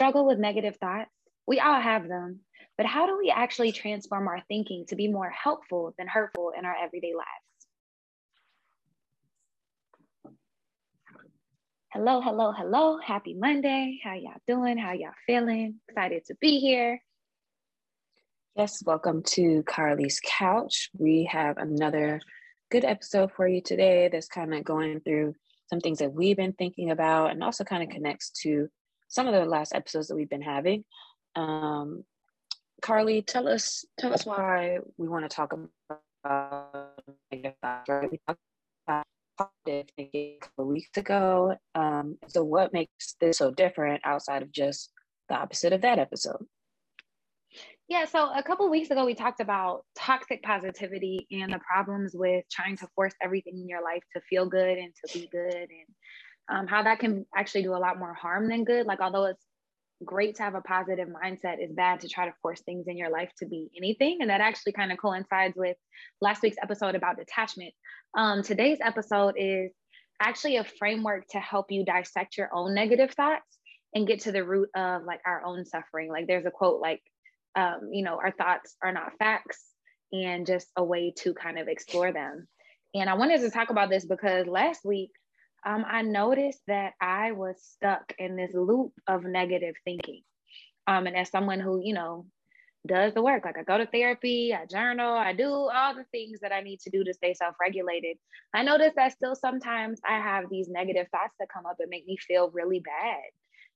Struggle with negative thoughts? We all have them, but how do we actually transform our thinking to be more helpful than hurtful in our everyday lives? Hello, hello, hello. Happy Monday. How y'all doing? How y'all feeling? Excited to be here. Yes, welcome to Carly's Couch. We have another good episode for you today that's kind of going through some things that we've been thinking about and also kind of connects to some of the last episodes that we've been having. Um, Carly, tell us tell us why we want to talk about We talked about thinking a couple weeks ago. Um, so, what makes this so different outside of just the opposite of that episode? Yeah, so a couple weeks ago we talked about toxic positivity and the problems with trying to force everything in your life to feel good and to be good and um, how that can actually do a lot more harm than good. Like, although it's great to have a positive mindset, it's bad to try to force things in your life to be anything. And that actually kind of coincides with last week's episode about detachment. Um, today's episode is actually a framework to help you dissect your own negative thoughts and get to the root of like our own suffering. Like, there's a quote like, um, you know, our thoughts are not facts and just a way to kind of explore them. And I wanted to talk about this because last week um, I noticed that I was stuck in this loop of negative thinking. Um, and as someone who, you know, does the work, like I go to therapy, I journal, I do all the things that I need to do to stay self regulated. I noticed that still sometimes I have these negative thoughts that come up and make me feel really bad.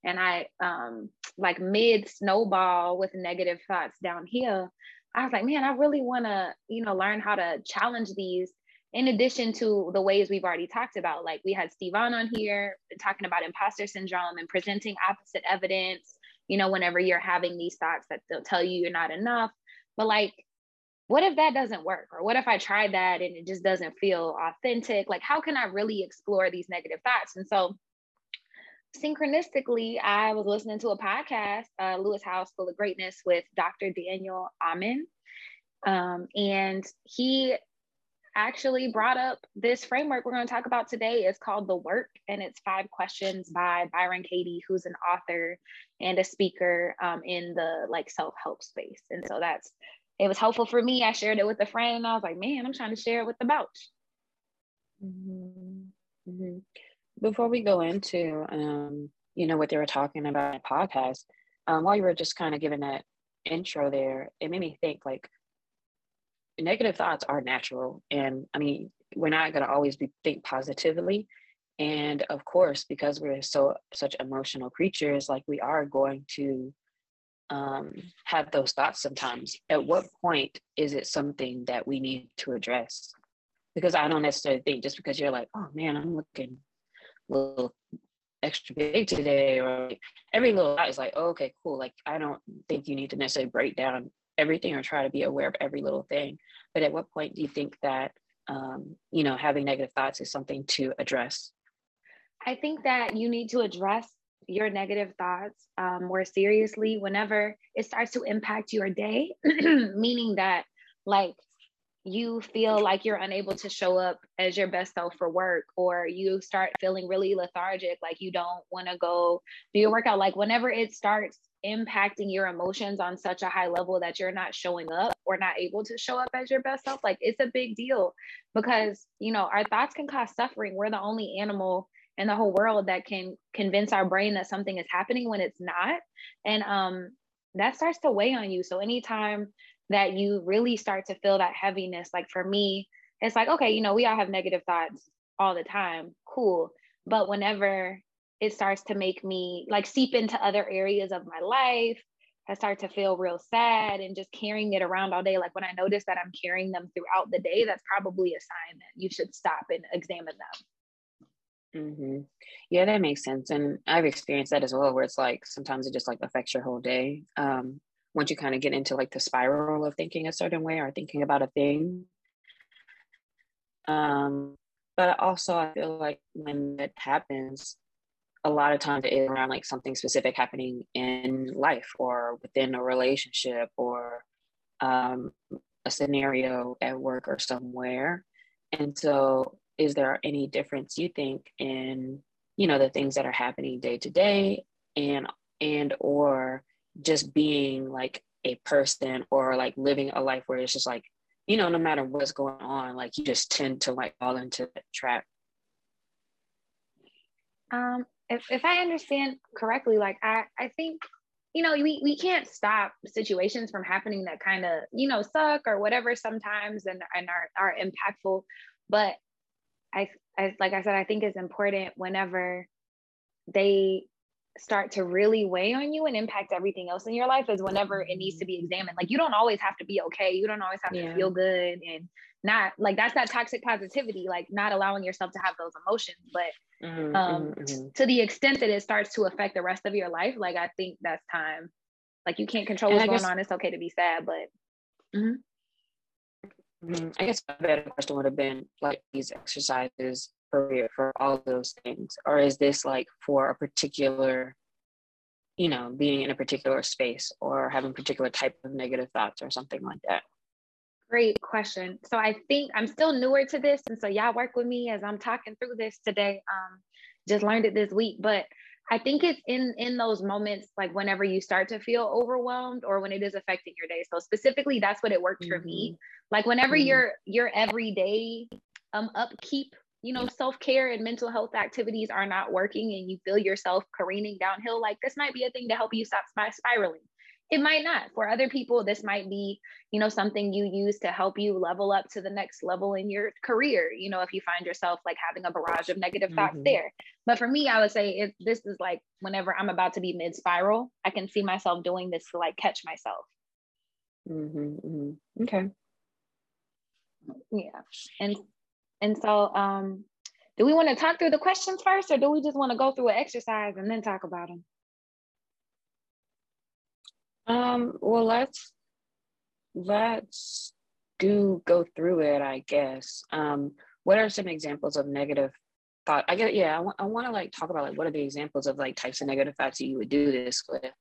And I, um, like mid snowball with negative thoughts down here, I was like, man, I really want to, you know, learn how to challenge these in addition to the ways we've already talked about, like we had Stevon on here talking about imposter syndrome and presenting opposite evidence, you know, whenever you're having these thoughts that they'll tell you you're not enough. But like, what if that doesn't work? Or what if I tried that and it just doesn't feel authentic? Like, how can I really explore these negative thoughts? And so, synchronistically, I was listening to a podcast, uh, Lewis Howes School of Greatness, with Dr. Daniel Amen. Um, and he actually brought up this framework we're going to talk about today. It's called The Work, and it's five questions by Byron Katie, who's an author and a speaker um, in the like self help space. And so that's it was helpful for me. I shared it with a friend, and I was like, man, I'm trying to share it with the Bouch. Mm-hmm. Mm-hmm. Before we go into, um, you know, what they were talking about in podcast, um, while you were just kind of giving that intro there, it made me think like negative thoughts are natural. And I mean, we're not going to always be think positively. And of course, because we're so such emotional creatures, like we are going to um, have those thoughts sometimes. At what point is it something that we need to address? Because I don't necessarily think just because you're like, oh man, I'm looking a little extra big today, or every little thought is like, oh, okay, cool. Like I don't think you need to necessarily break down everything or try to be aware of every little thing. But at what point do you think that, um, you know, having negative thoughts is something to address? I think that you need to address your negative thoughts um, more seriously whenever it starts to impact your day, meaning that, like, you feel like you're unable to show up as your best self for work, or you start feeling really lethargic, like you don't want to go do your workout. Like, whenever it starts impacting your emotions on such a high level that you're not showing up or not able to show up as your best self like it's a big deal because you know our thoughts can cause suffering. We're the only animal in the whole world that can convince our brain that something is happening when it's not. And um that starts to weigh on you. So anytime that you really start to feel that heaviness like for me it's like okay you know we all have negative thoughts all the time. Cool. But whenever it starts to make me like seep into other areas of my life. I start to feel real sad and just carrying it around all day. Like when I notice that I'm carrying them throughout the day, that's probably a sign that you should stop and examine them. Mm-hmm. Yeah, that makes sense. And I've experienced that as well, where it's like sometimes it just like affects your whole day. Um, once you kind of get into like the spiral of thinking a certain way or thinking about a thing. Um, but also, I feel like when that happens, a lot of times it is around like something specific happening in life or within a relationship or um, a scenario at work or somewhere. And so, is there any difference you think in, you know, the things that are happening day to day and and or just being like a person or like living a life where it's just like you know no matter what's going on like you just tend to like fall into that trap um if, if i understand correctly like i i think you know we, we can't stop situations from happening that kind of you know suck or whatever sometimes and, and are, are impactful but I, I like i said i think it's important whenever they start to really weigh on you and impact everything else in your life is whenever it needs to be examined. Like you don't always have to be okay. You don't always have yeah. to feel good and not like that's that toxic positivity, like not allowing yourself to have those emotions. But mm-hmm, um, mm-hmm. mm-hmm. to the extent that it starts to affect the rest of your life, like I think that's time. Like you can't control what's going on. It's okay to be sad, but mm-hmm. mm-hmm. I guess a better question would have been like these exercises appropriate for all those things or is this like for a particular you know being in a particular space or having particular type of negative thoughts or something like that great question so i think i'm still newer to this and so y'all work with me as i'm talking through this today um just learned it this week but i think it's in in those moments like whenever you start to feel overwhelmed or when it is affecting your day so specifically that's what it worked mm-hmm. for me mm-hmm. like whenever mm-hmm. your your everyday um upkeep you know, self care and mental health activities are not working and you feel yourself careening downhill, like this might be a thing to help you stop spiraling. It might not. For other people, this might be, you know, something you use to help you level up to the next level in your career. You know, if you find yourself like having a barrage of negative mm-hmm. thoughts there. But for me, I would say if this is like whenever I'm about to be mid spiral, I can see myself doing this to like catch myself. Mm-hmm, mm-hmm. Okay. Yeah. And and so, um, do we want to talk through the questions first, or do we just want to go through an exercise and then talk about them? Um, well, let's let's do go through it, I guess. Um, what are some examples of negative thought? I get, yeah, I, w- I want to like talk about like what are the examples of like types of negative thoughts that you would do this with,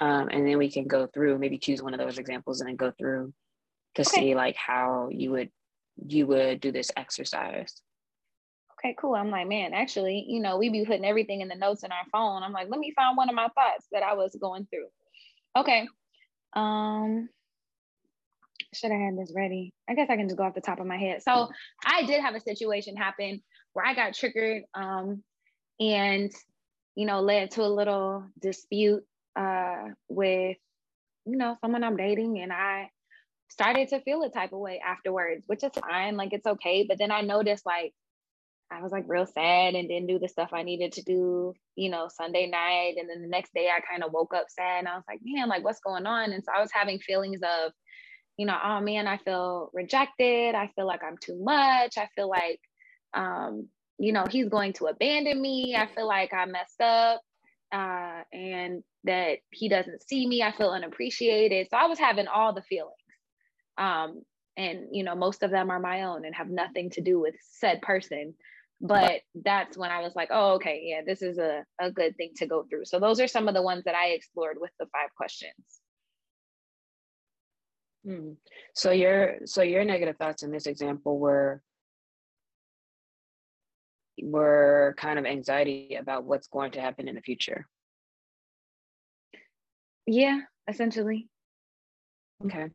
um, and then we can go through maybe choose one of those examples and then go through to okay. see like how you would you would do this exercise. Okay, cool. I'm like, man, actually, you know, we be putting everything in the notes in our phone. I'm like, let me find one of my thoughts that I was going through. Okay. Um, should I have this ready? I guess I can just go off the top of my head. So I did have a situation happen where I got triggered um, and, you know, led to a little dispute uh, with, you know, someone I'm dating. And I started to feel a type of way afterwards, which is fine. Like it's okay. But then I noticed like I was like real sad and didn't do the stuff I needed to do, you know, Sunday night. And then the next day I kind of woke up sad and I was like, man, like what's going on? And so I was having feelings of, you know, oh man, I feel rejected. I feel like I'm too much. I feel like, um, you know, he's going to abandon me. I feel like I messed up uh, and that he doesn't see me. I feel unappreciated. So I was having all the feelings. Um, and you know, most of them are my own and have nothing to do with said person. But that's when I was like, oh, okay, yeah, this is a, a good thing to go through. So those are some of the ones that I explored with the five questions. Hmm. So your so your negative thoughts in this example were were kind of anxiety about what's going to happen in the future. Yeah, essentially. Okay.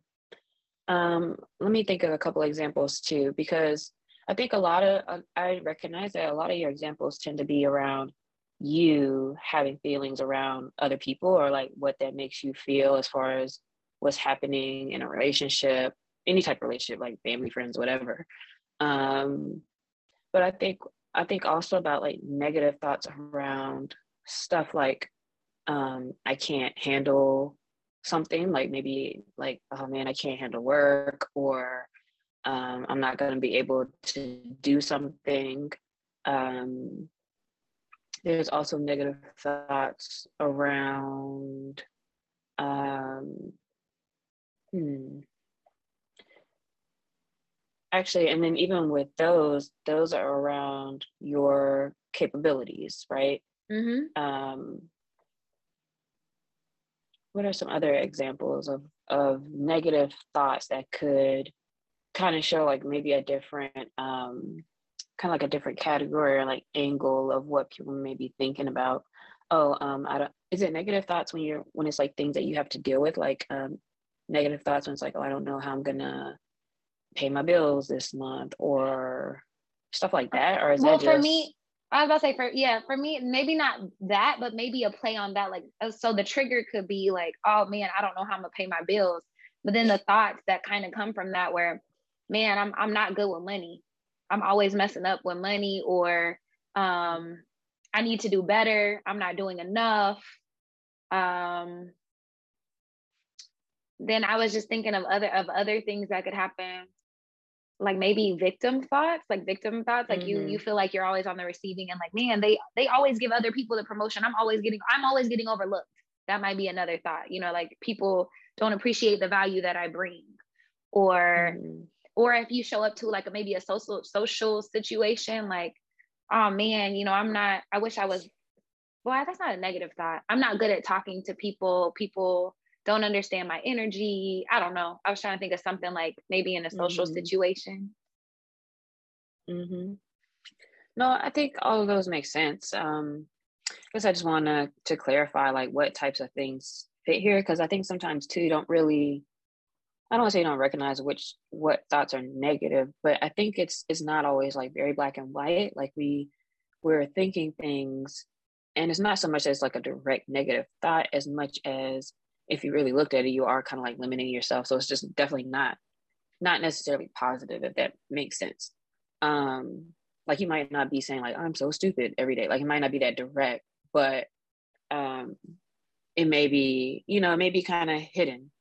Um, let me think of a couple examples too, because I think a lot of, uh, I recognize that a lot of your examples tend to be around you having feelings around other people or like what that makes you feel as far as what's happening in a relationship, any type of relationship, like family, friends, whatever. Um, but I think, I think also about like negative thoughts around stuff like um, I can't handle something like maybe like oh man i can't handle work or um, i'm not going to be able to do something um, there's also negative thoughts around um, hmm. actually and then even with those those are around your capabilities right mm-hmm. um, what are some other examples of of negative thoughts that could kind of show like maybe a different um kind of like a different category or like angle of what people may be thinking about oh, um, I don't. Is it negative thoughts when you're when it's like things that you have to deal with, like um, negative thoughts when it's like, oh, I don't know how I'm gonna pay my bills this month, or stuff like that, or is well, that just... for me, I was about to say for yeah, for me, maybe not that, but maybe a play on that. Like, uh, so the trigger could be like, oh man, I don't know how I'm gonna pay my bills. But then the thoughts that kind of come from that, where, man, I'm I'm not good with money. I'm always messing up with money, or um, I need to do better. I'm not doing enough. Um, then I was just thinking of other of other things that could happen like maybe victim thoughts like victim thoughts like mm-hmm. you you feel like you're always on the receiving and like man they they always give other people the promotion i'm always getting i'm always getting overlooked that might be another thought you know like people don't appreciate the value that i bring or mm-hmm. Or if you show up to like maybe a social social situation like oh man you know i'm not i wish i was well that's not a negative thought i'm not good at talking to people people don't understand my energy. I don't know. I was trying to think of something like maybe in a social mm-hmm. situation. Mm-hmm. No, I think all of those make sense. Um, I guess I just want to to clarify like what types of things fit here because I think sometimes too you don't really. I don't want to say you don't recognize which what thoughts are negative, but I think it's it's not always like very black and white. Like we we're thinking things, and it's not so much as like a direct negative thought as much as if you really looked at it, you are kind of like limiting yourself. So it's just definitely not not necessarily positive if that makes sense. Um, like you might not be saying like I'm so stupid every day. Like it might not be that direct, but um it may be, you know, it may be kind of hidden.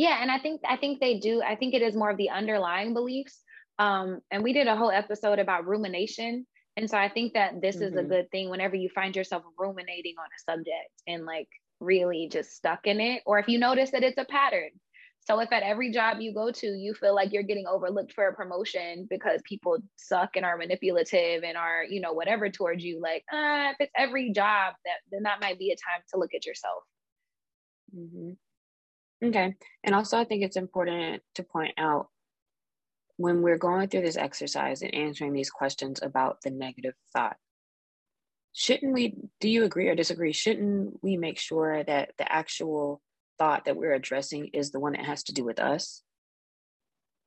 Yeah, and I think I think they do. I think it is more of the underlying beliefs. Um, and we did a whole episode about rumination. And so I think that this mm-hmm. is a mm-hmm. good thing whenever you find yourself ruminating on a subject and like really just stuck in it, or if you notice that it's a pattern. So if at every job you go to, you feel like you're getting overlooked for a promotion because people suck and are manipulative and are, you know, whatever towards you, like, uh, if it's every job, that then that might be a time to look at yourself. Mm-hmm. Okay. And also, I think it's important to point out when we're going through this exercise and answering these questions about the negative thought, shouldn't we do you agree or disagree shouldn't we make sure that the actual thought that we're addressing is the one that has to do with us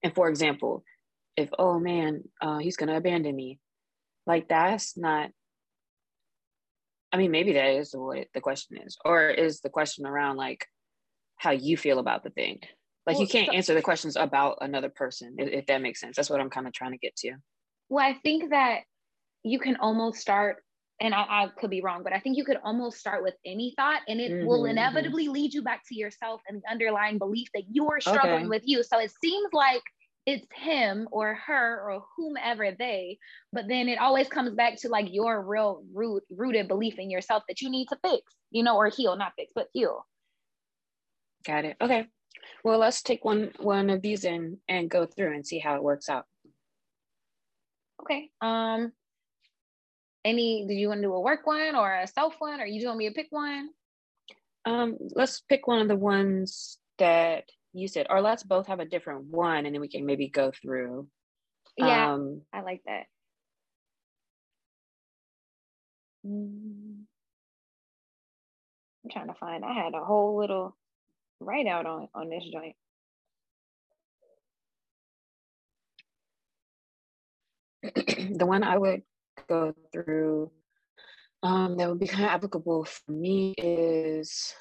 and for example if oh man uh, he's going to abandon me like that's not i mean maybe that is what the question is or is the question around like how you feel about the thing like well, you can't so, answer the questions about another person if, if that makes sense that's what i'm kind of trying to get to well i think that you can almost start and I, I, could be wrong, but I think you could almost start with any thought and it mm-hmm, will mm-hmm. inevitably mm-hmm. lead you back to yourself and the underlying belief that you're struggling okay. with you. So it seems like it's him or her or whomever they, but then it always comes back to like your real root rooted belief in yourself that you need to fix, you know, or heal, not fix, but heal. Got it. Okay. Well, let's take one one of these in and go through and see how it works out. Okay. Um any did you want to do a work one or a self one or you just want me to pick one um let's pick one of the ones that you said or let's both have a different one and then we can maybe go through yeah um, i like that i'm trying to find i had a whole little write out on on this joint the one i would go through um, that would be kind of applicable for me is,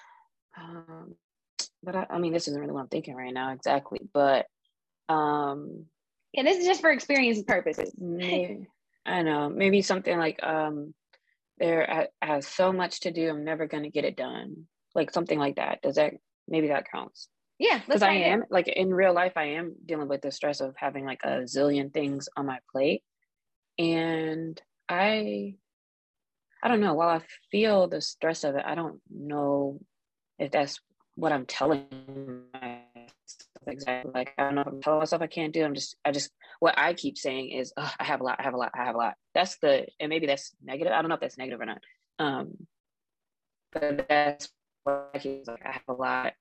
um, but I, I, mean, this isn't really what I'm thinking right now exactly, but um, yeah, this is just for experience purposes. maybe, I know, maybe something like um, there I, I have so much to do, I'm never going to get it done, like something like that. Does that maybe that counts? Yeah, because I am like in real life, I am dealing with the stress of having like a zillion things on my plate and I I don't know. While I feel the stress of it, I don't know if that's what I'm telling myself exactly. Like I don't know if I'm telling myself I can't do. I'm just I just what I keep saying is I have a lot, I have a lot, I have a lot. That's the and maybe that's negative. I don't know if that's negative or not. Um, but that's keep like. I have a lot.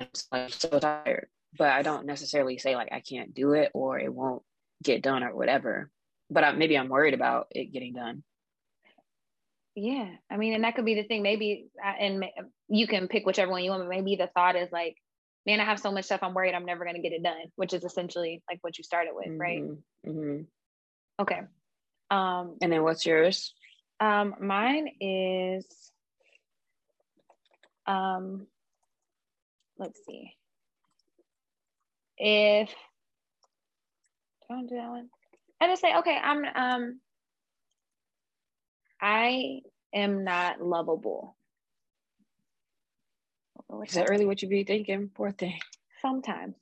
I'm like so tired, but I don't necessarily say like I can't do it or it won't get done or whatever but I, maybe I'm worried about it getting done. Yeah, I mean, and that could be the thing. Maybe, and you can pick whichever one you want. But maybe the thought is like, man, I have so much stuff. I'm worried I'm never going to get it done, which is essentially like what you started with, mm-hmm. right? Mm-hmm. Okay. Um, and then what's yours? Um, mine is, um, let's see. If don't do that one, I just say, okay, I'm um I am not lovable. Is that really what you be thinking? Poor thing. Sometimes.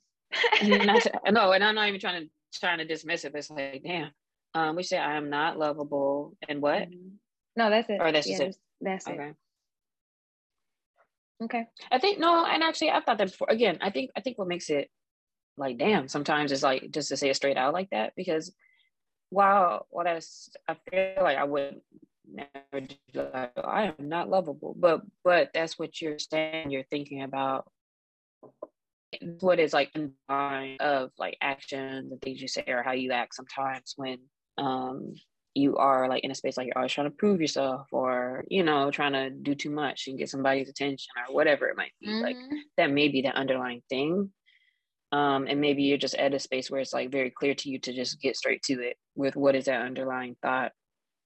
not, no, and I'm not even trying to trying to dismiss it. It's like, damn. Um, we say I am not lovable, and what? Mm-hmm. No, that's it. Or that's yeah, it. That's okay. it. Okay. I think no, and actually, I've thought that before. Again, I think I think what makes it like damn sometimes is like just to say it straight out like that because while what I I feel like I would never like, I am not lovable. But but that's what you're saying. You're thinking about what is like in of like actions and things you say or how you act sometimes when um you are like in a space like you're always trying to prove yourself or you know trying to do too much and get somebody's attention or whatever it might be mm-hmm. like that may be the underlying thing um and maybe you're just at a space where it's like very clear to you to just get straight to it with what is that underlying thought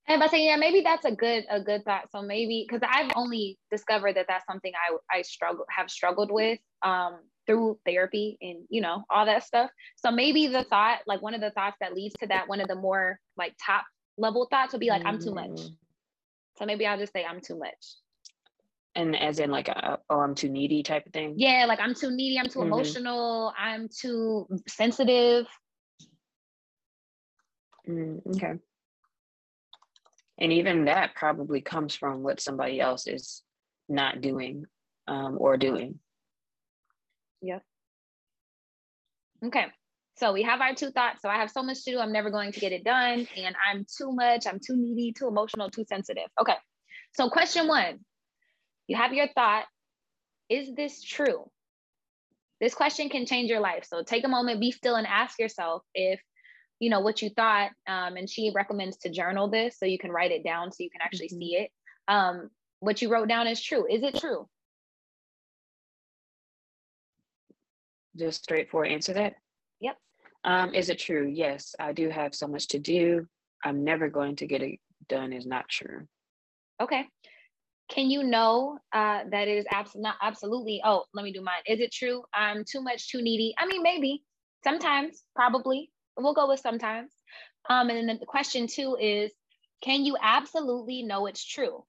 and by saying, yeah, maybe that's a good a good thought. So maybe because I've only discovered that that's something I I struggle have struggled with um through therapy and you know all that stuff. So maybe the thought, like one of the thoughts that leads to that, one of the more like top level thoughts would be like, mm. I'm too much. Mm. So maybe I'll just say I'm too much. And as in like a oh I'm too needy type of thing. Yeah, like I'm too needy. I'm too mm-hmm. emotional. I'm too sensitive. Mm, okay and even that probably comes from what somebody else is not doing um, or doing yep okay so we have our two thoughts. So i have so much to do i'm never going to get it done. And i'm too much i'm too needy too emotional too sensitive. Okay. So question one you have your thought. Is this true? This question can change your life. So take a moment be still and ask yourself if you know what you thought um, and she recommends to journal this so you can write it down so you can actually mm-hmm. see it. Um, what you wrote down is true. Is it true? Just straightforward answer that? Yep um, is it true? Yes i do have so much to do. I'm never going to get it done is not true. Okay. Can you know uh, that it is abs- not absolutely oh let me do mine. Is it true? I'm too much too needy. I mean maybe. Sometimes probably. We'll go with sometimes. Um, and then the question two is, can you absolutely know it's true?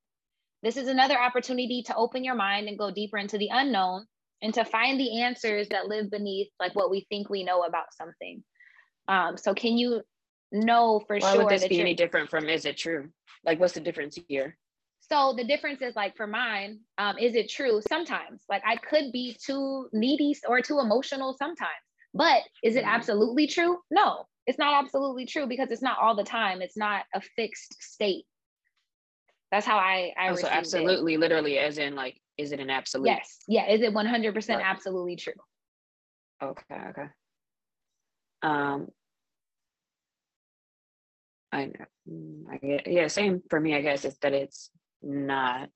This is another opportunity to open your mind and go deeper into the unknown and to find the answers that live beneath like what we think we know about something. Um, so can you know for Why sure? Why would this be any different from is it true? Like what's the difference here? So the difference is like for mine, um, is it true? Sometimes, like I could be too needy or too emotional sometimes. But is it mm-hmm. absolutely true? No, it's not absolutely true because it's not all the time. It's not a fixed state. That's how I I oh, so absolutely, it. literally, as in like, is it an absolute? Yes. Yeah. Is it one hundred percent absolutely true? Okay. Okay. Um. I know. Mm, I get, yeah. Same for me. I guess is that it's not.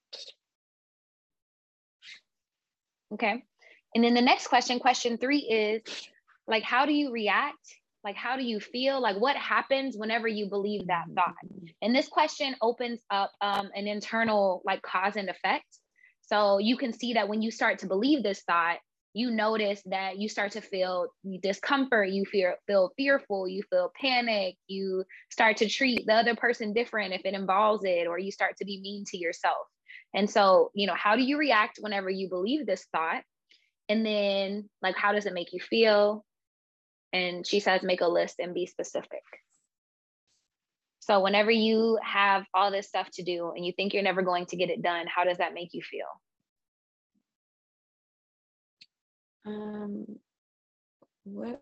Okay. And then the next question, question three is like how do you react like how do you feel like what happens whenever you believe that thought and this question opens up um, an internal like cause and effect so you can see that when you start to believe this thought you notice that you start to feel discomfort you feel feel fearful you feel panic you start to treat the other person different if it involves it or you start to be mean to yourself. And so you know how do you react whenever you believe this thought? And then like how does it make you feel? And she says, make a list and be specific. So, whenever you have all this stuff to do and you think you're never going to get it done, how does that make you feel? Um, what?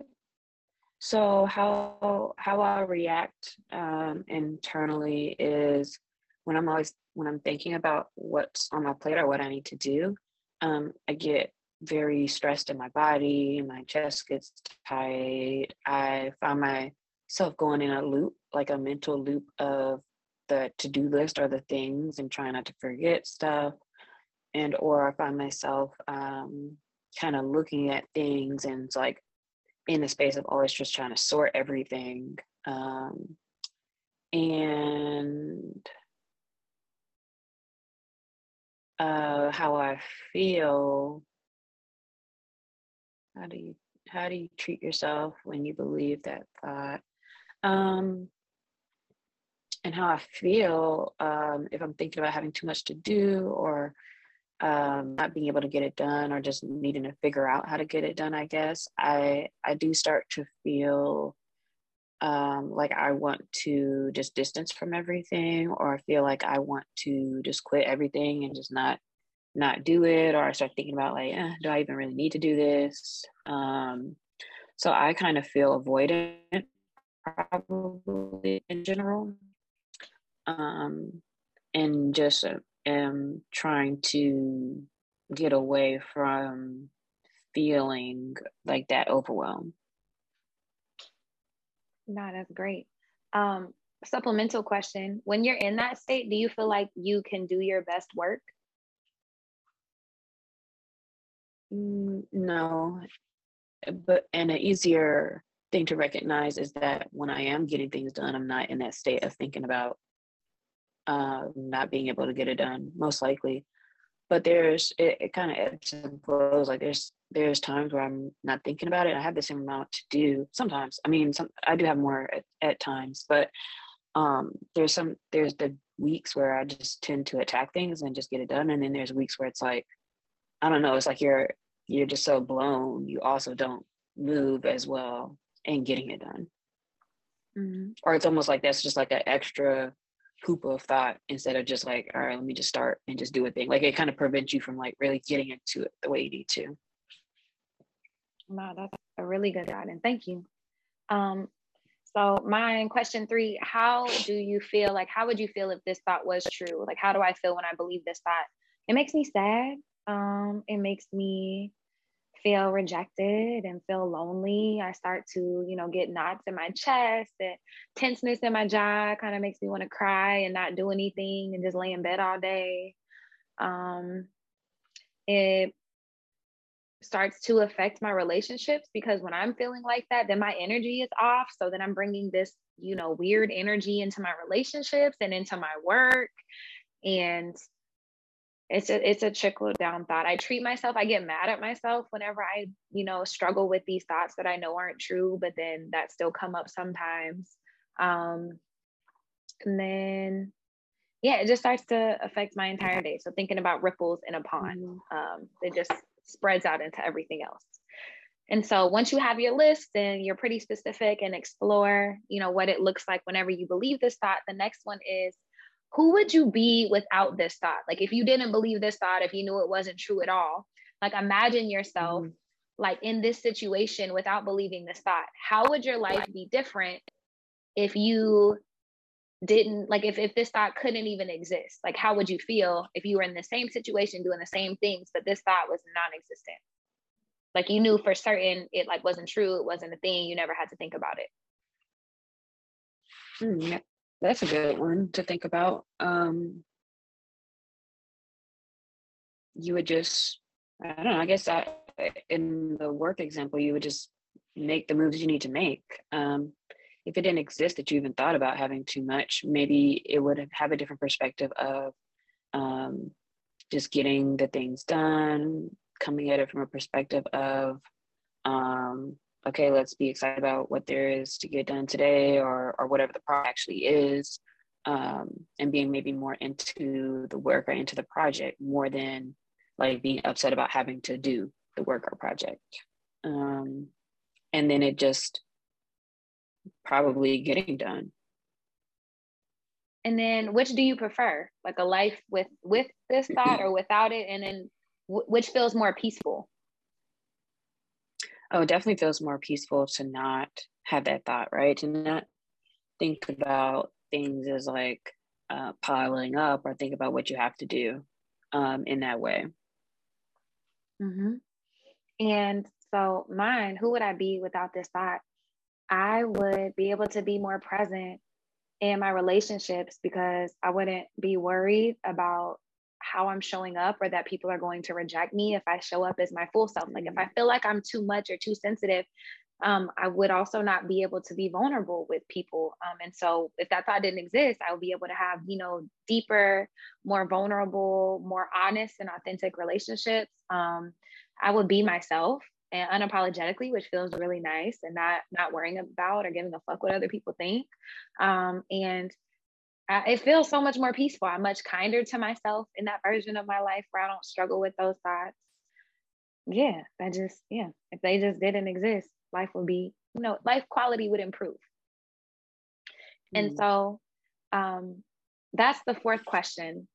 So how how I react um, internally is when I'm always when I'm thinking about what's on my plate or what I need to do, um, I get very stressed in my body, my chest gets tight. I find myself going in a loop, like a mental loop of the to-do list or the things and trying not to forget stuff. And or i find myself um, kind of looking at things and it's like in the space of always just trying to sort everything um, and uh, how i feel. How do you how do you treat yourself when you believe that thought um, and how I feel um, if I'm thinking about having too much to do or um, not being able to get it done or just needing to figure out how to get it done. I guess I I do start to feel um, like I want to just distance from everything, or I feel like I want to just quit everything and just not not do it, or I start thinking about like, eh, do I even really need to do this? Um, so I kind of feel avoidant probably in general um, and just uh, am trying to get away from feeling like that overwhelm. No, that's great. Um, supplemental question When you're in that state, do you feel like you can do your best work? Mm, no, but and an easier thing to recognize is that when I am getting things done, I'm not in that state of thinking about uh, not being able to get it done, most likely. But there's it, it kind of ebbs and flows. Like there's there's times where I'm not thinking about it. I have the same amount to do sometimes. I mean, some I do have more at, at times, but um, there's some there's the weeks where I just tend to attack things and just get it done, and then there's weeks where it's like I don't know. It's like you're you're just so blown. You also don't move as well in getting it done. Mm-hmm. Or it's almost like that's just like an extra hoop of thought instead of just like, all right, let me just start and just do a thing. Like it kind of prevents you from like really getting into it the way you need to. Wow, that's a really good guidance. Thank you. Um, so mine question three, how do you feel like how would you feel if this thought was true? Like how do I feel when I believe this thought? It makes me sad. Um, it makes me feel rejected and feel lonely. I start to, you know, get knots in my chest and tenseness in my jaw kind of makes me want to cry and not do anything and just lay in bed all day. Um, it starts to affect my relationships because when I'm feeling like that, then my energy is off. So then I'm bringing this, you know, weird energy into my relationships and into my work. And it's a it's a trickle down thought. I treat myself, I get mad at myself whenever I, you know, struggle with these thoughts that I know aren't true, but then that still come up sometimes. Um and then yeah, it just starts to affect my entire day. So thinking about ripples in a pond, mm-hmm. um, it just spreads out into everything else. And so once you have your list and you're pretty specific and explore, you know, what it looks like whenever you believe this thought, the next one is who would you be without this thought? Like if you didn't believe this thought, if you knew it wasn't true at all, like imagine yourself mm-hmm. like in this situation without believing this thought. How would your life be different if you didn't like if, if this thought couldn't even exist like how would you feel if you were in the same situation doing the same things but this thought was non-existent like you knew for certain it like wasn't true it wasn't a thing you never had to think about it mm, that's a good one to think about. Um, you would just, I don't know, I guess I, in the work example, you would just make the moves you need to make. Um, if it didn't exist that you even thought about having too much, maybe it would have a different perspective of um, just getting the things done, coming at it from a perspective of um, okay, let's be excited about what there is to get done today or, or whatever the project actually is. Um, and being maybe more into the work or into the project more than like being upset about having to do the work or project. Um, and then it just probably getting done. And then which do you prefer? Like a life with with this thought or without it? And then w- which feels more peaceful? Oh, it definitely feels more peaceful to not have that thought, right? To not think about things as like uh, piling up or think about what you have to do um, in that way. Mm-hmm. And so, mine, who would I be without this thought? I would be able to be more present in my relationships because I wouldn't be worried about how I'm showing up or that people are going to reject me if I show up as my full self. Like if I feel like I'm too much or too sensitive, um, I would also not be able to be vulnerable with people. Um, and so if that thought didn't exist, I would be able to have, you know, deeper, more vulnerable, more honest and authentic relationships. Um, I would be myself and unapologetically, which feels really nice and not not worrying about or giving a fuck what other people think. Um, and I, it feels so much more peaceful. I'm much kinder to myself in that version of my life where I don't struggle with those thoughts. Yeah, that just yeah. If they just didn't exist, life would be you know life quality would improve. Mm. And so, um, that's the fourth question.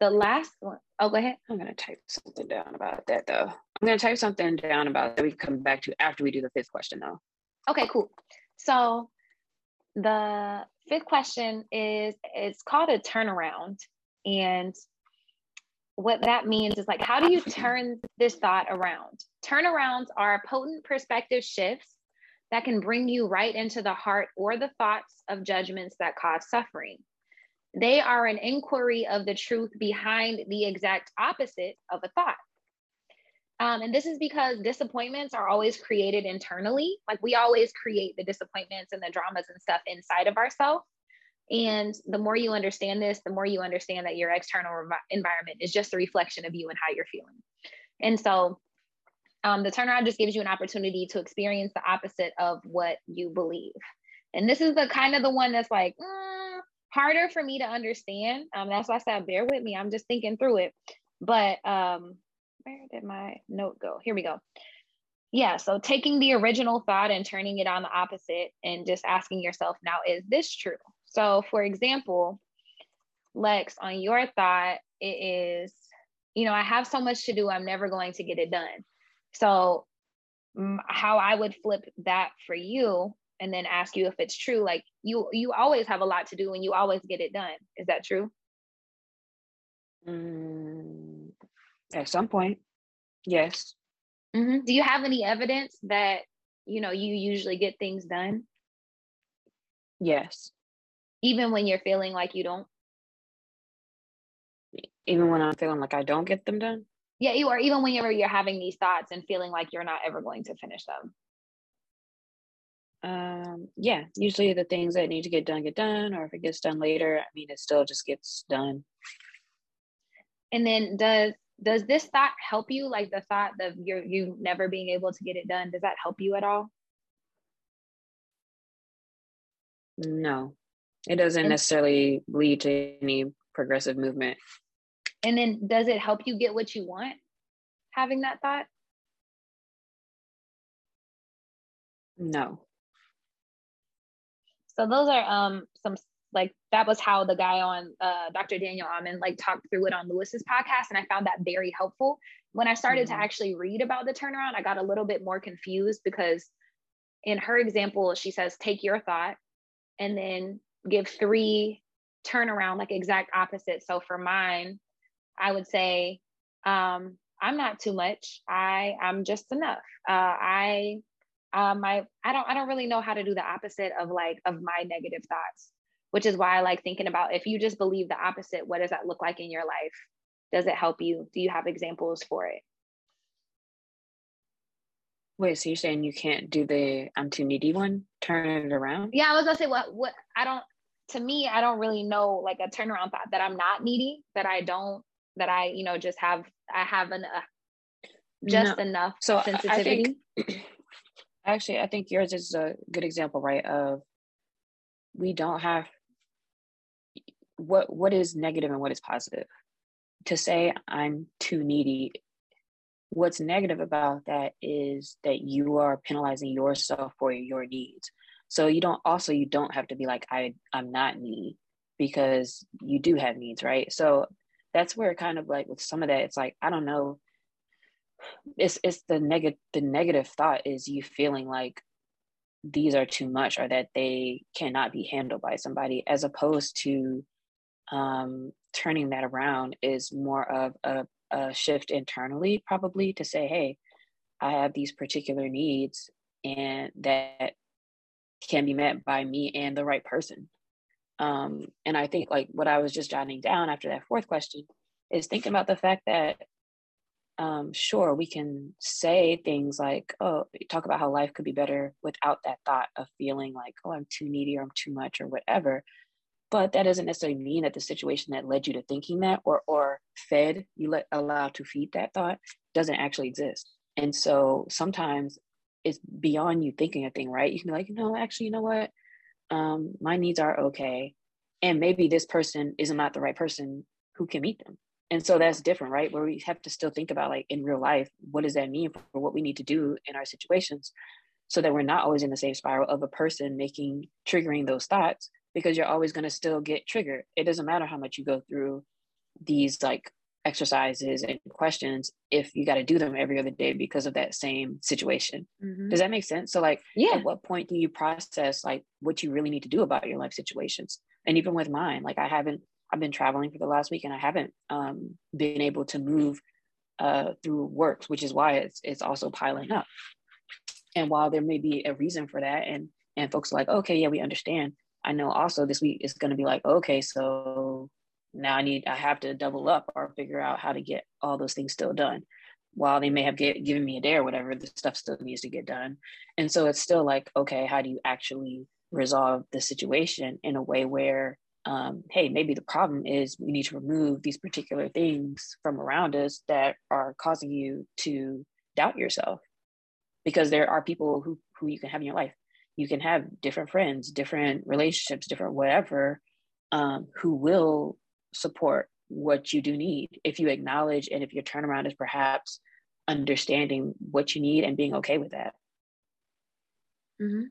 The last one, oh, go ahead. I'm gonna type something down about that though. I'm gonna type something down about that we come back to after we do the fifth question though. Okay, cool. So the fifth question is it's called a turnaround. And what that means is like, how do you turn this thought around? Turnarounds are potent perspective shifts that can bring you right into the heart or the thoughts of judgments that cause suffering. They are an inquiry of the truth behind the exact opposite of a thought. Um, and this is because disappointments are always created internally. Like we always create the disappointments and the dramas and stuff inside of ourselves. And the more you understand this, the more you understand that your external environment is just a reflection of you and how you're feeling. And so um, the turnaround just gives you an opportunity to experience the opposite of what you believe. And this is the kind of the one that's like, mm, harder for me to understand. Um, that's why I said, bear with me. I'm just thinking through it. But um, where did my note go? Here we go. Yeah, so taking the original thought and turning it on the opposite and just asking yourself, now, is this true? So, for example, Lex, on your thought, it is, you know, I have so much to do, I'm never going to get it done. So, how I would flip that for you and then ask you if it's true like you you always have a lot to do and you always get it done is that true mm, at some point. Yes. Mm-hmm. do you have any evidence that you know you usually get things done? Yes. Even when you're feeling like you don't? Even when i'm feeling like i don't get them done? Yeah you are even whenever you're having these thoughts and feeling like you're not ever going to finish them? Um yeah usually the things that need to get done get done or if it gets done later i mean it still just gets done. And then does does this thought help you? Like the thought of you you never being able to get it done does that help you at all? No. It doesn't and, necessarily lead to any progressive movement. And then does it help you get what you want having that thought? No. So those are um some like that was how the guy on uh, Dr. Daniel Amen like talked through it on Lewis's podcast, and I found that very helpful. When I started mm-hmm. to actually read about the turnaround, I got a little bit more confused because in her example, she says take your thought and then give three turnaround like exact opposite. So for mine, I would say um, I'm not too much. I I'm just enough. Uh, I um my i don't i don't really know how to do the opposite of like of my negative thoughts which is why i like thinking about if you just believe the opposite what does that look like in your life? Does it help you? Do you have examples for it? Wait so you're saying you can't do the i'm too needy one? Turn it around? Yeah i was gonna say what what i don't to me i don't really know like a turnaround thought that i'm not needy that i don't that i you know just have i have an uh, just no. enough so sensitivity I think, actually i think yours is a good example right of we don't have what what is negative and what is positive? To say i'm too needy what's negative about that is that you are penalizing yourself for your needs. So you don't also you don't have to be like i i'm not needy because you do have needs right? So that's where kind of like with some of that it's like i don't know. It's it's the negative the negative thought is you feeling like these are too much or that they cannot be handled by somebody as opposed to um, turning that around is more of a, a shift internally probably to say hey i have these particular needs and that can be met by me and the right person. Um, and I think like what I was just jotting down after that fourth question is thinking about the fact that um, sure we can say things like oh talk about how life could be better without that thought of feeling like oh i'm too needy or i'm too much or whatever but that doesn't necessarily mean that the situation that led you to thinking that or or fed you let allow to feed that thought doesn't actually exist. And so sometimes it's beyond you thinking a thing right? You can be like no actually you know what? Um, my needs are okay. And maybe this person is not the right person who can meet them. And so that's different right? Where we have to still think about like in real life what does that mean for what we need to do in our situations so that we're not always in the same spiral of a person making triggering those thoughts because you're always going to still get triggered it doesn't matter how much you go through these like exercises and questions if you got to do them every other day because of that same situation mm-hmm. does that make sense so like yeah at what point do you process like what you really need to do about your life situations and even with mine like i haven't I've been traveling for the last week and I haven't um, been able to move uh, through works, which is why it's it's also piling up. And while there may be a reason for that, and and folks are like, okay, yeah, we understand. I know also this week is going to be like, okay, so now I need I have to double up or figure out how to get all those things still done. While they may have get, given me a day or whatever, the stuff still needs to get done. And so it's still like, okay, how do you actually resolve the situation in a way where um, hey, maybe the problem is we need to remove these particular things from around us that are causing you to doubt yourself. Because there are people who, who you can have in your life. You can have different friends, different relationships, different whatever, um, who will support what you do need if you acknowledge and if your turnaround is perhaps understanding what you need and being okay with that. Mm-hmm.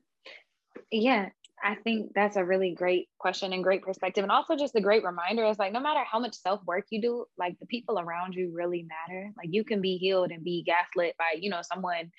Yeah, I think that's a really great question and great perspective. And also just a great reminder is like, no matter how much self work you do, like the people around you really matter. Like you can be healed and be gaslit by, you know, someone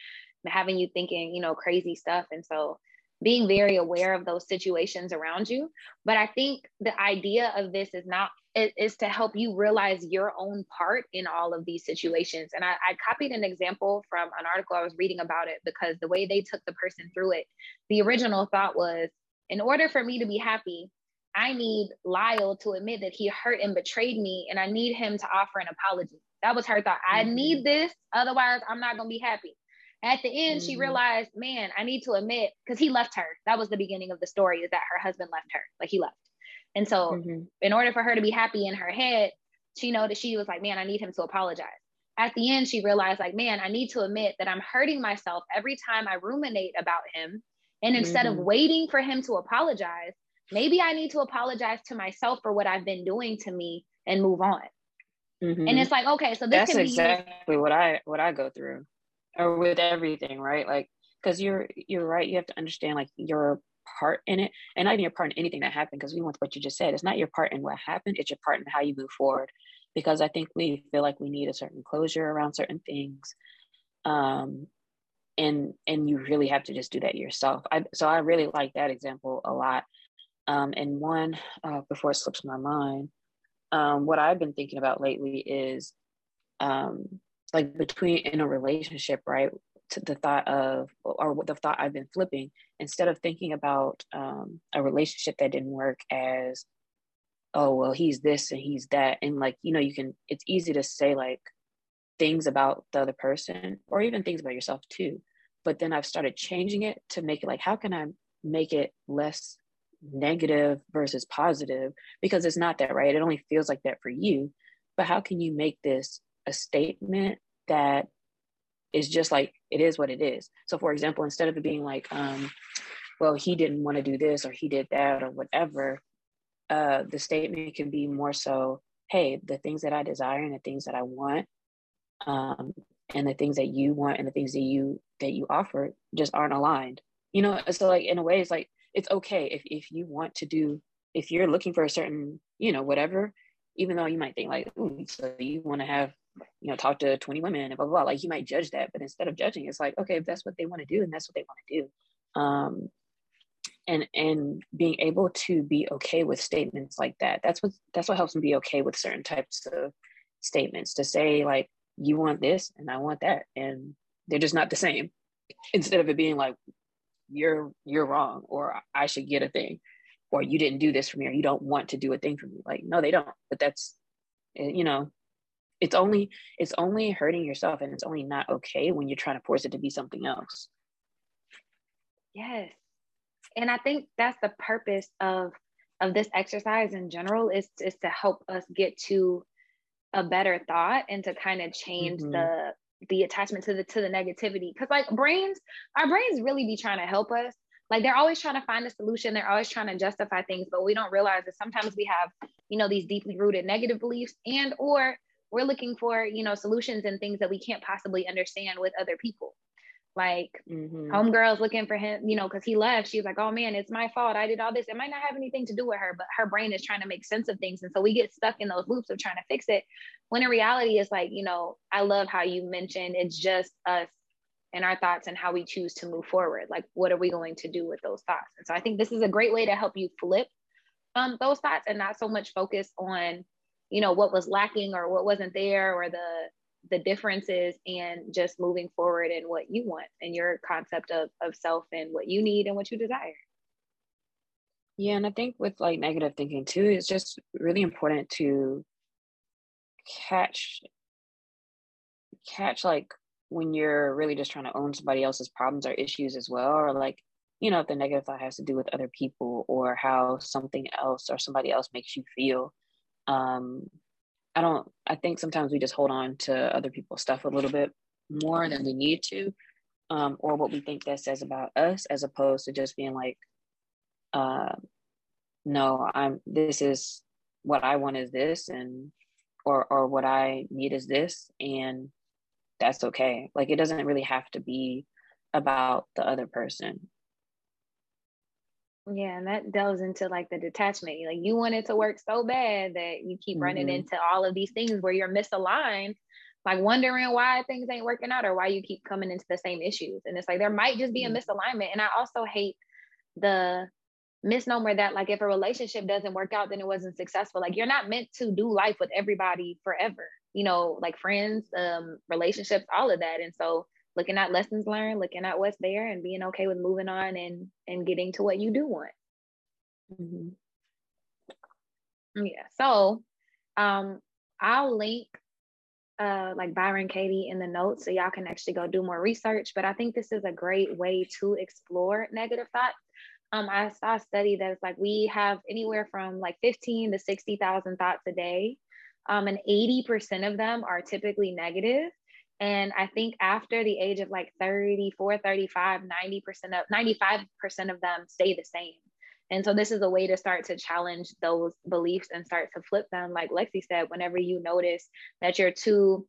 having you thinking, you know, crazy stuff. And so being very aware of those situations around you. But I think the idea of this is not is to help you realize your own part in all of these situations. And I, I, copied an example from an article I was reading about it because the way they took the person through it, the original thought was in order for me to be happy, I need Lyle to admit that he hurt and betrayed me, and I need him to offer an apology. That was her thought. Mm-hmm. I need this, otherwise, I'm not gonna be happy. At the end, mm-hmm. she realized, man, I need to admit, because he left her. That was the beginning of the story, is that her husband left her, like he left. And so, mm-hmm. in order for her to be happy in her head, she know that she was like, man, I need him to apologize. At the end, she realized, like, man, I need to admit that I'm hurting myself every time I ruminate about him and instead mm-hmm. of waiting for him to apologize, maybe I need to apologize to myself for what I've been doing to me and move on. Mm-hmm. And it's like, okay, so this that's exactly what I what I go through, or with everything, right? Like, because you're you're right. You have to understand like your part in it, and not even your part in anything that happened. Because we want what you just said. It's not your part in what happened. It's your part in how you move forward. Because I think we feel like we need a certain closure around certain things, um, and and you really have to just do that yourself I, so i really like that example a lot um, and one uh, before it slips my mind um, what i've been thinking about lately is um, like between in a relationship right to the thought of or the thought i've been flipping instead of thinking about um, a relationship that didn't work as oh well he's this and he's that. And like you know you can it's easy to say like things about the other person or even things about yourself too. But then i've started changing it to make it like how can i make it less negative versus positive? Because it's not that right? It only feels like that for you. But how can you make this a statement that is just like it is what it is. So for example instead of it being like um well he didn't want to do this or he did that or whatever uh the statement can be more so hey the things that i desire and the things that i want um, and the things that you want and the things that you that you offer just aren't aligned. You know so like in a way it's like it's okay if, if you want to do if you're looking for a certain you know whatever even though you might think like so you want to have you know talk to 20 women and blah, blah blah like you might judge that but instead of judging it's like okay if that's what they want to do and that's what they want to do um and and being able to be okay with statements like that that's what that's what helps me be okay with certain types of statements to say like you want this and I want that. And they're just not the same. Instead of it being like, you're you're wrong or I should get a thing or you didn't do this for me or you don't want to do a thing for me. Like no, they don't. But that's eh, you know, it's only it's only hurting yourself and it's only not okay when you're trying to force it to be something else. Yes. And I think that's the purpose of of this exercise in general is is to help us get to a better thought and to kind of change mm-hmm. the the attachment to the to the negativity because like brains our brains really be trying to help us like they're always trying to find a solution they're always trying to justify things but we don't realize that sometimes we have you know these deeply rooted negative beliefs and or we're looking for you know solutions and things that we can't possibly understand with other people like mm-hmm. homegirls looking for him, you know, because he left. She was like, "Oh man, it's my fault. I did all this." It might not have anything to do with her, but her brain is trying to make sense of things, and so we get stuck in those loops of trying to fix it. When in reality, it's like, you know, I love how you mentioned it's just us and our thoughts and how we choose to move forward. Like, what are we going to do with those thoughts? And so I think this is a great way to help you flip um, those thoughts and not so much focus on, you know, what was lacking or what wasn't there or the the differences and just moving forward and what you want and your concept of, of self and what you need and what you desire. Yeah, and I think with like negative thinking too, it's just really important to catch catch like when you're really just trying to own somebody else's problems or issues as well, or like, you know, if the negative thought has to do with other people or how something else or somebody else makes you feel. Um, I don't, I think sometimes we just hold on to other people's stuff a little bit more than we need to, um, or what we think that says about us, as opposed to just being like, uh, no, I'm, this is what I want is this, and, or, or what I need is this, and that's okay. Like, it doesn't really have to be about the other person. Yeah, and that delves into like the detachment. Like you want it to work so bad that you keep mm-hmm. running into all of these things where you're misaligned, like wondering why things ain't working out or why you keep coming into the same issues. And it's like there might just be a mm-hmm. misalignment. And I also hate the misnomer that like if a relationship doesn't work out, then it wasn't successful. Like you're not meant to do life with everybody forever. You know, like friends, um, relationships, all of that. And so looking at lessons learned, looking at what's there, and being okay with moving on and and getting to what you do want. Mm-hmm. Yeah. So, um, I'll link uh like Byron Katie in the notes so y'all can actually go do more research. But I think this is a great way to explore negative thoughts. Um, I saw a study that's like we have anywhere from like 15 to 60,000 thoughts a day. Um, and 80% of them are typically negative. And I think after the age of like 34, 35, 90% of 95% of them stay the same. And so this is a way to start to challenge those beliefs and start to flip them. Like Lexi said, whenever you notice that you're too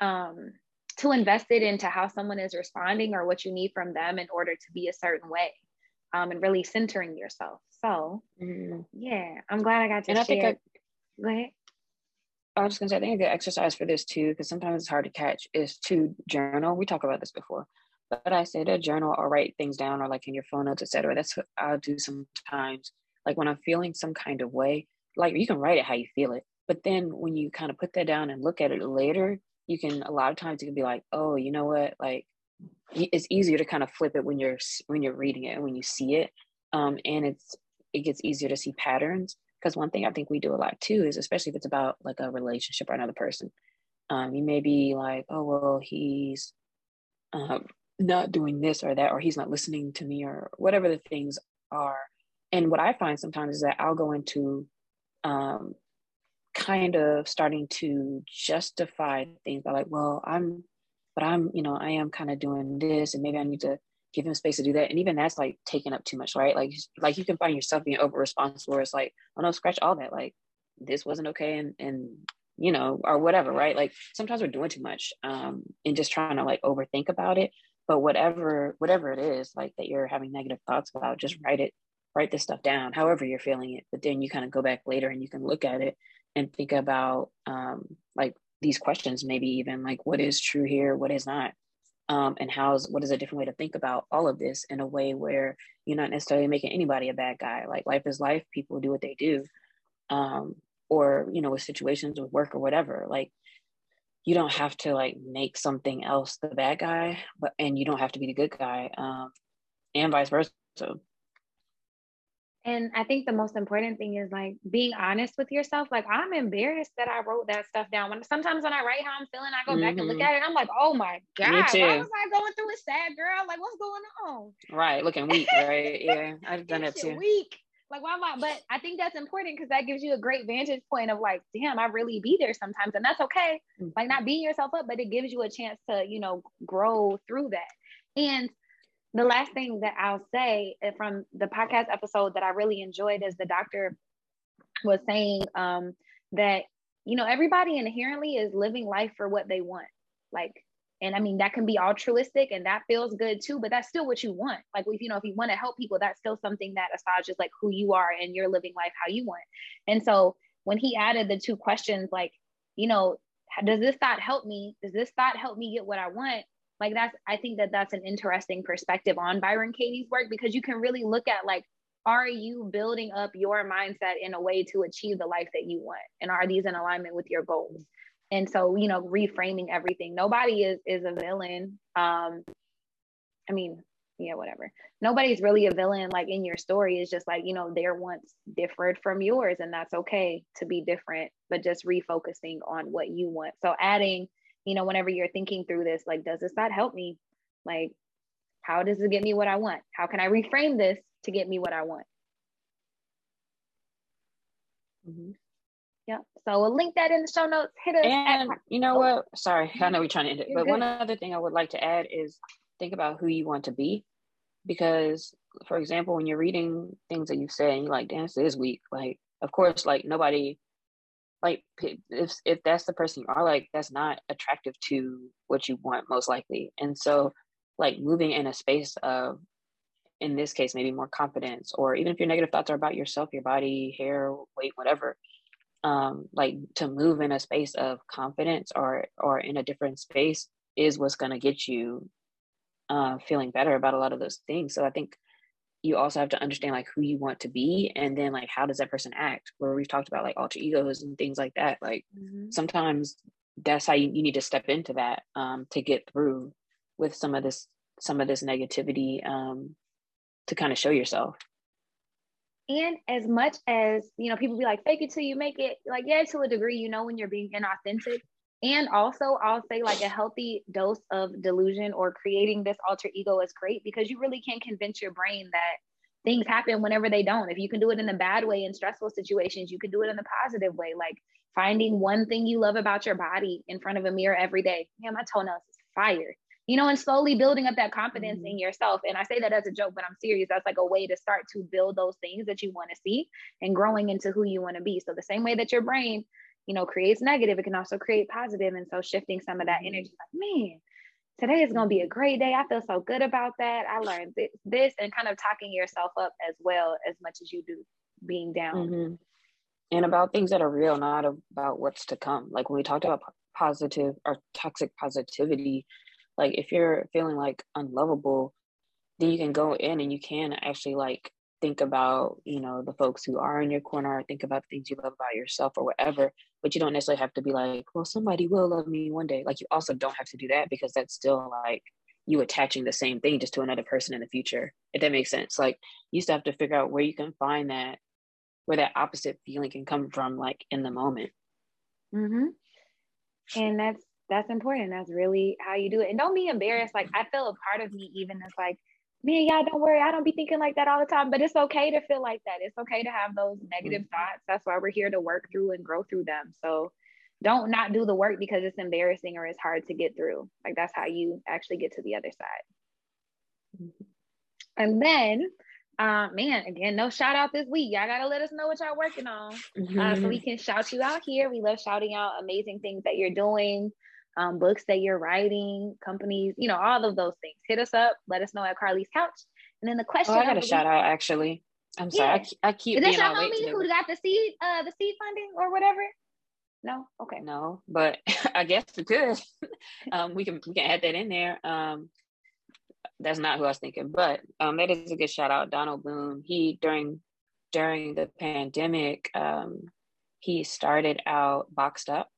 um, too invested into how someone is responding or what you need from them in order to be a certain way, um, and really centering yourself. So mm-hmm. yeah, I'm glad I got to and share. I think I, Go ahead. I was gonna say, I think a good exercise for this too, because sometimes it's hard to catch, is to journal. We talked about this before, but I say to journal or write things down or like in your phone notes, etc. That's what I'll do sometimes. Like when I'm feeling some kind of way, like you can write it how you feel it, but then when you kind of put that down and look at it later, you can a lot of times you can be like, oh, you know what, like it's easier to kind of flip it when you're when you're reading it and when you see it, um, and it's it gets easier to see patterns because one thing I think we do a lot too is especially if it's about like a relationship or another person. Um, you may be like, oh well, he's um, not doing this or that, or he's not listening to me, or whatever the things are. And what I find sometimes is that I'll go into um, kind of starting to justify things by like, well, I'm, but I'm, you know, I am kind of doing this, and maybe I need to give him space to do that. And even that's like taking up too much, right? Like like you can find yourself being over responsible where it's like, oh no, scratch all that. Like this wasn't okay and and you know, or whatever, right? Like sometimes we're doing too much um and just trying to like overthink about it. But whatever whatever it is, like that you're having negative thoughts about, just write it, write this stuff down, however you're feeling it. But then you kind of go back later and you can look at it and think about um like these questions, maybe even like what is true here, what is not um, and how's what is a different way to think about all of this in a way where you're not necessarily making anybody a bad guy. Like life is life. People do what they do um, or you know with situations with work or whatever. Like you don't have to like make something else the bad guy but and you don't have to be the good guy um, and vice versa. And I think the most important thing is like being honest with yourself. Like I'm embarrassed that I wrote that stuff down. When sometimes when I write how I'm feeling, I go mm-hmm. back and look mm-hmm. at it. I'm like, oh my god, why was I going through a sad girl? Like what's going on? Right, looking weak. Right, yeah, I've done it too. Weak. Like why am I? But I think that's important because that gives you a great vantage point of like, damn, I really be there sometimes, and that's okay. Mm-hmm. Like not beating yourself up, but it gives you a chance to you know grow through that. And the last thing that I'll say uh, from the podcast episode that I really enjoyed is the doctor was saying um, that you know everybody inherently is living life for what they want, like, and I mean that can be altruistic and that feels good too, but that's still what you want. Like, if you know if you want to help people, that's still something that assages like who you are and you're living life how you want. And so when he added the two questions, like, you know, does this thought help me? Does this thought help me get what I want? Like that's i think that that's an interesting perspective on byron katie's work because you can really look at like are you building up your mindset in a way to achieve the life that you want? And are these in alignment with your goals? And so you know reframing everything. Nobody is is a villain. Um i mean yeah whatever. Nobody's really a villain like in your story. It's just like you know their wants differed from yours and that's okay to be different but just refocusing on what you want. So adding you know, whenever you're thinking through this, like, does this not help me? Like, how does it get me what I want? How can I reframe this to get me what I want? Mm-hmm. Yeah. So we'll link that in the show notes. Hit us. And at- you know what? Sorry, I know we're trying to end it, You're but good. one other thing I would like to add is think about who you want to be. Because, for example, when you're reading things that you say and you're like, dance is weak, like, of course, like nobody like if if that's the person you are like that's not attractive to what you want most likely. And so like moving in a space of in this case maybe more confidence or even if your negative thoughts are about yourself your body hair weight whatever um like to move in a space of confidence or or in a different space is what's going to get you uh feeling better about a lot of those things. So i think you also have to understand like who you want to be and then like how does that person act where we've talked about like alter egos and things like that like mm-hmm. sometimes that's how you, you need to step into that um, to get through with some of this some of this negativity um, to kind of show yourself and as much as you know people be like fake it till you make it like yeah to a degree you know when you're being inauthentic and also, I'll say like a healthy dose of delusion or creating this alter ego is great because you really can convince your brain that things happen whenever they don't. If you can do it in a bad way in stressful situations, you can do it in a positive way. Like finding one thing you love about your body in front of a mirror every day. Yeah, my toenails is fire. You know, and slowly building up that confidence mm-hmm. in yourself. And I say that as a joke, but I'm serious. That's like a way to start to build those things that you want to see and growing into who you want to be. So the same way that your brain you know, creates negative, it can also create positive. And so shifting some of that mm-hmm. energy, like, man, today is going to be a great day. I feel so good about that. I learned this, this, and kind of talking yourself up as well as much as you do being down. Mm-hmm. And about things that are real, not about what's to come. Like when we talked about positive or toxic positivity, like if you're feeling like unlovable, then you can go in and you can actually like think about you know the folks who are in your corner think about things you love about yourself or whatever but you don't necessarily have to be like well somebody will love me one day. Like you also don't have to do that because that's still like you attaching the same thing just to another person in the future if that makes sense. Like you still have to figure out where you can find that where that opposite feeling can come from like in the moment. Mm-hmm. and that's that's important. That's really how you do it. And don't be embarrassed. Like i feel a part of me even is like man, y'all don't worry. I don't be thinking like that all the time, but it's okay to feel like that. It's okay to have those negative mm-hmm. thoughts. That's why we're here to work through and grow through them. So don't not do the work because it's embarrassing or it's hard to get through. Like that's how you actually get to the other side. Mm-hmm. And then, uh, man, again, no shout out this week. Y'all gotta let us know what y'all working on, mm-hmm. uh, so we can shout you out here. We love shouting out amazing things that you're doing um, books that you're writing, companies, you know, all of those things. Hit us up. Let us know at Carly's Couch. And then the question. Oh, I got a shout out actually. I'm sorry. Yeah. I, I keep. Is this your homie who got the seed, uh, the seed funding or whatever? No. Okay. No, but I guess we could. um, we can we can add that in there. Um, that's not who I was thinking, but um, that is a good shout out. Donald Boone. He during during the pandemic, um, he started out boxed up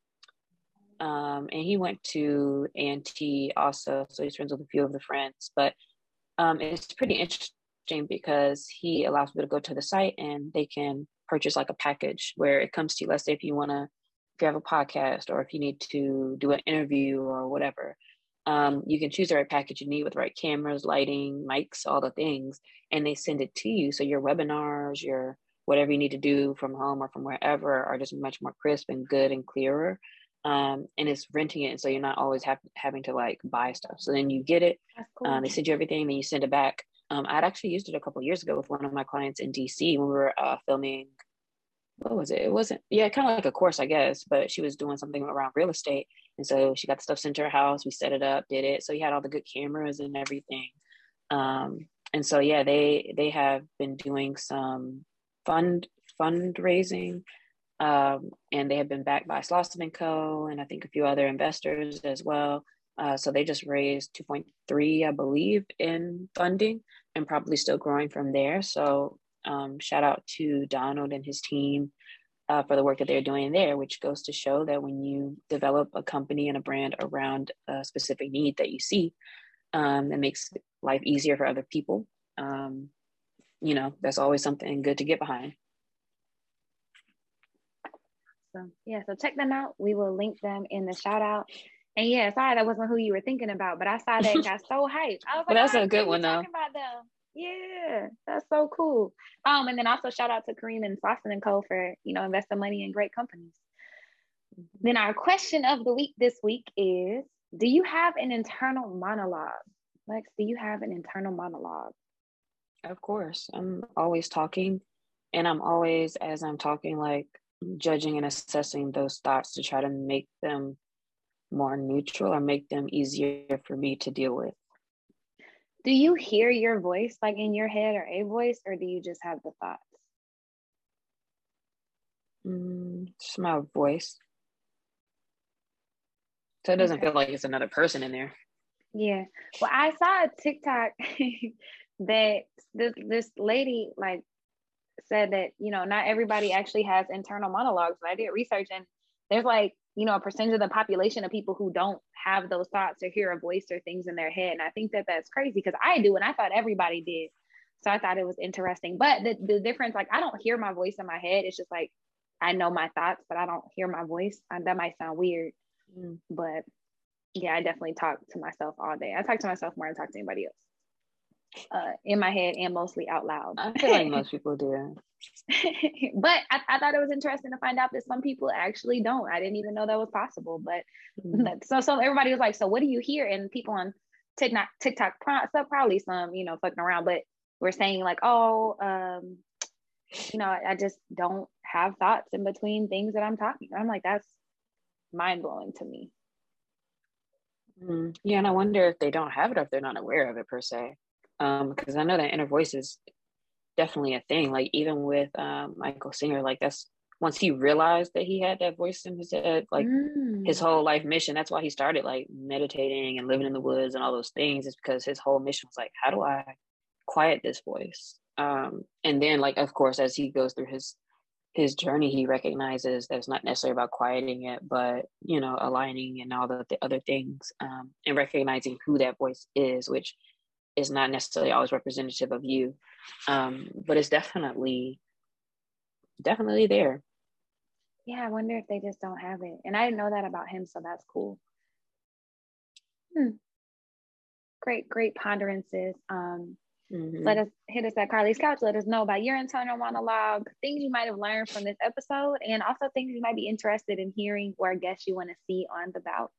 um, and he went to A&T also, so he's friends with a few of the friends. But um, it's pretty interesting because he allows people to go to the site and they can purchase like a package where it comes to you. Let's say if you want to, if you have a podcast or if you need to do an interview or whatever, um, you can choose the right package you need with right cameras, lighting, mics, all the things, and they send it to you. So your webinars, your whatever you need to do from home or from wherever are just much more crisp and good and clearer. Um, and it's renting it, so you're not always have, having to like buy stuff. So then you get it, cool. um, they send you everything, then you send it back. Um, I'd actually used it a couple years ago with one of my clients in DC when we were uh, filming. What was it? It wasn't, yeah, kind of like a course, I guess, but she was doing something around real estate. And so she got the stuff sent to her house. We set it up, did it. So he had all the good cameras and everything. Um, and so yeah, they they have been doing some fund fundraising, um, and they have been backed by Slauson and Co. and I think a few other investors as well. Uh, so they just raised 2.3, I believe, in funding, and probably still growing from there. So um, shout out to Donald and his team uh, for the work that they're doing there, which goes to show that when you develop a company and a brand around a specific need that you see, um, it makes life easier for other people. Um, you know, that's always something good to get behind. Yeah, so check them out. We will link them in the shout out. And yeah, sorry that wasn't who you were thinking about, but I saw that and got so hyped. I was like, that's a good one though. About them. Yeah, that's so cool. Um, and then also shout out to Kareem and Slauson and Co for you know investing money in great companies. Mm-hmm. Then our question of the week this week is: Do you have an internal monologue? Lex, do you have an internal monologue? Of course, I'm always talking, and I'm always as I'm talking, like judging and assessing those thoughts to try to make them more neutral or make them easier for me to deal with. Do you hear your voice like in your head or a voice or do you just have the thoughts? Mm, just my voice. So it doesn't okay. feel like it's another person in there. Yeah. Well i saw a tiktok that this this lady like said that you know not everybody actually has internal monologues and i did research and there's like you know a percentage of the population of people who don't have those thoughts or hear a voice or things in their head. And i think that that's crazy because i do and i thought everybody did. So i thought it was interesting. But the, the difference like i don't hear my voice in my head. It's just like i know my thoughts but i don't hear my voice. And that might sound weird mm. but yeah i definitely talk to myself all day. I talk to myself more than talk to anybody else uh, in my head and mostly out loud. I feel like most people do. but I, I, thought it was interesting to find out that some people actually don't. I didn't even know that was possible. But mm-hmm. so so everybody was like, so what do you hear? And people on TikTok, TikTok, probably some, you know, fucking around, but we're saying like, oh, um, you know, I just don't have thoughts in between things that I'm talking. I'm like, that's mind blowing to me. Mm, yeah, and I wonder if they don't have it or if they're not aware of it per se um because i know that inner voice is definitely a thing like even with um, michael singer like that's once he realized that he had that voice in his head like mm. his whole life mission that's why he started like meditating and living in the woods and all those things is because his whole mission was like how do i quiet this voice um and then like of course as he goes through his his journey he recognizes that it's not necessarily about quieting it but you know aligning and all the, the other things um, and recognizing who that voice is which is not necessarily always representative of you um, but it's definitely definitely there. Yeah i wonder if they just don't have it. And i didn't know that about him so that's cool. Hmm. great great ponderances. Um, mm-hmm. let us hit us at carly's couch let us know about your internal monologue things you might have learned from this episode and also things you might be interested in hearing or guests you want to see on the couch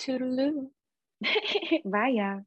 toodaloo Vaya.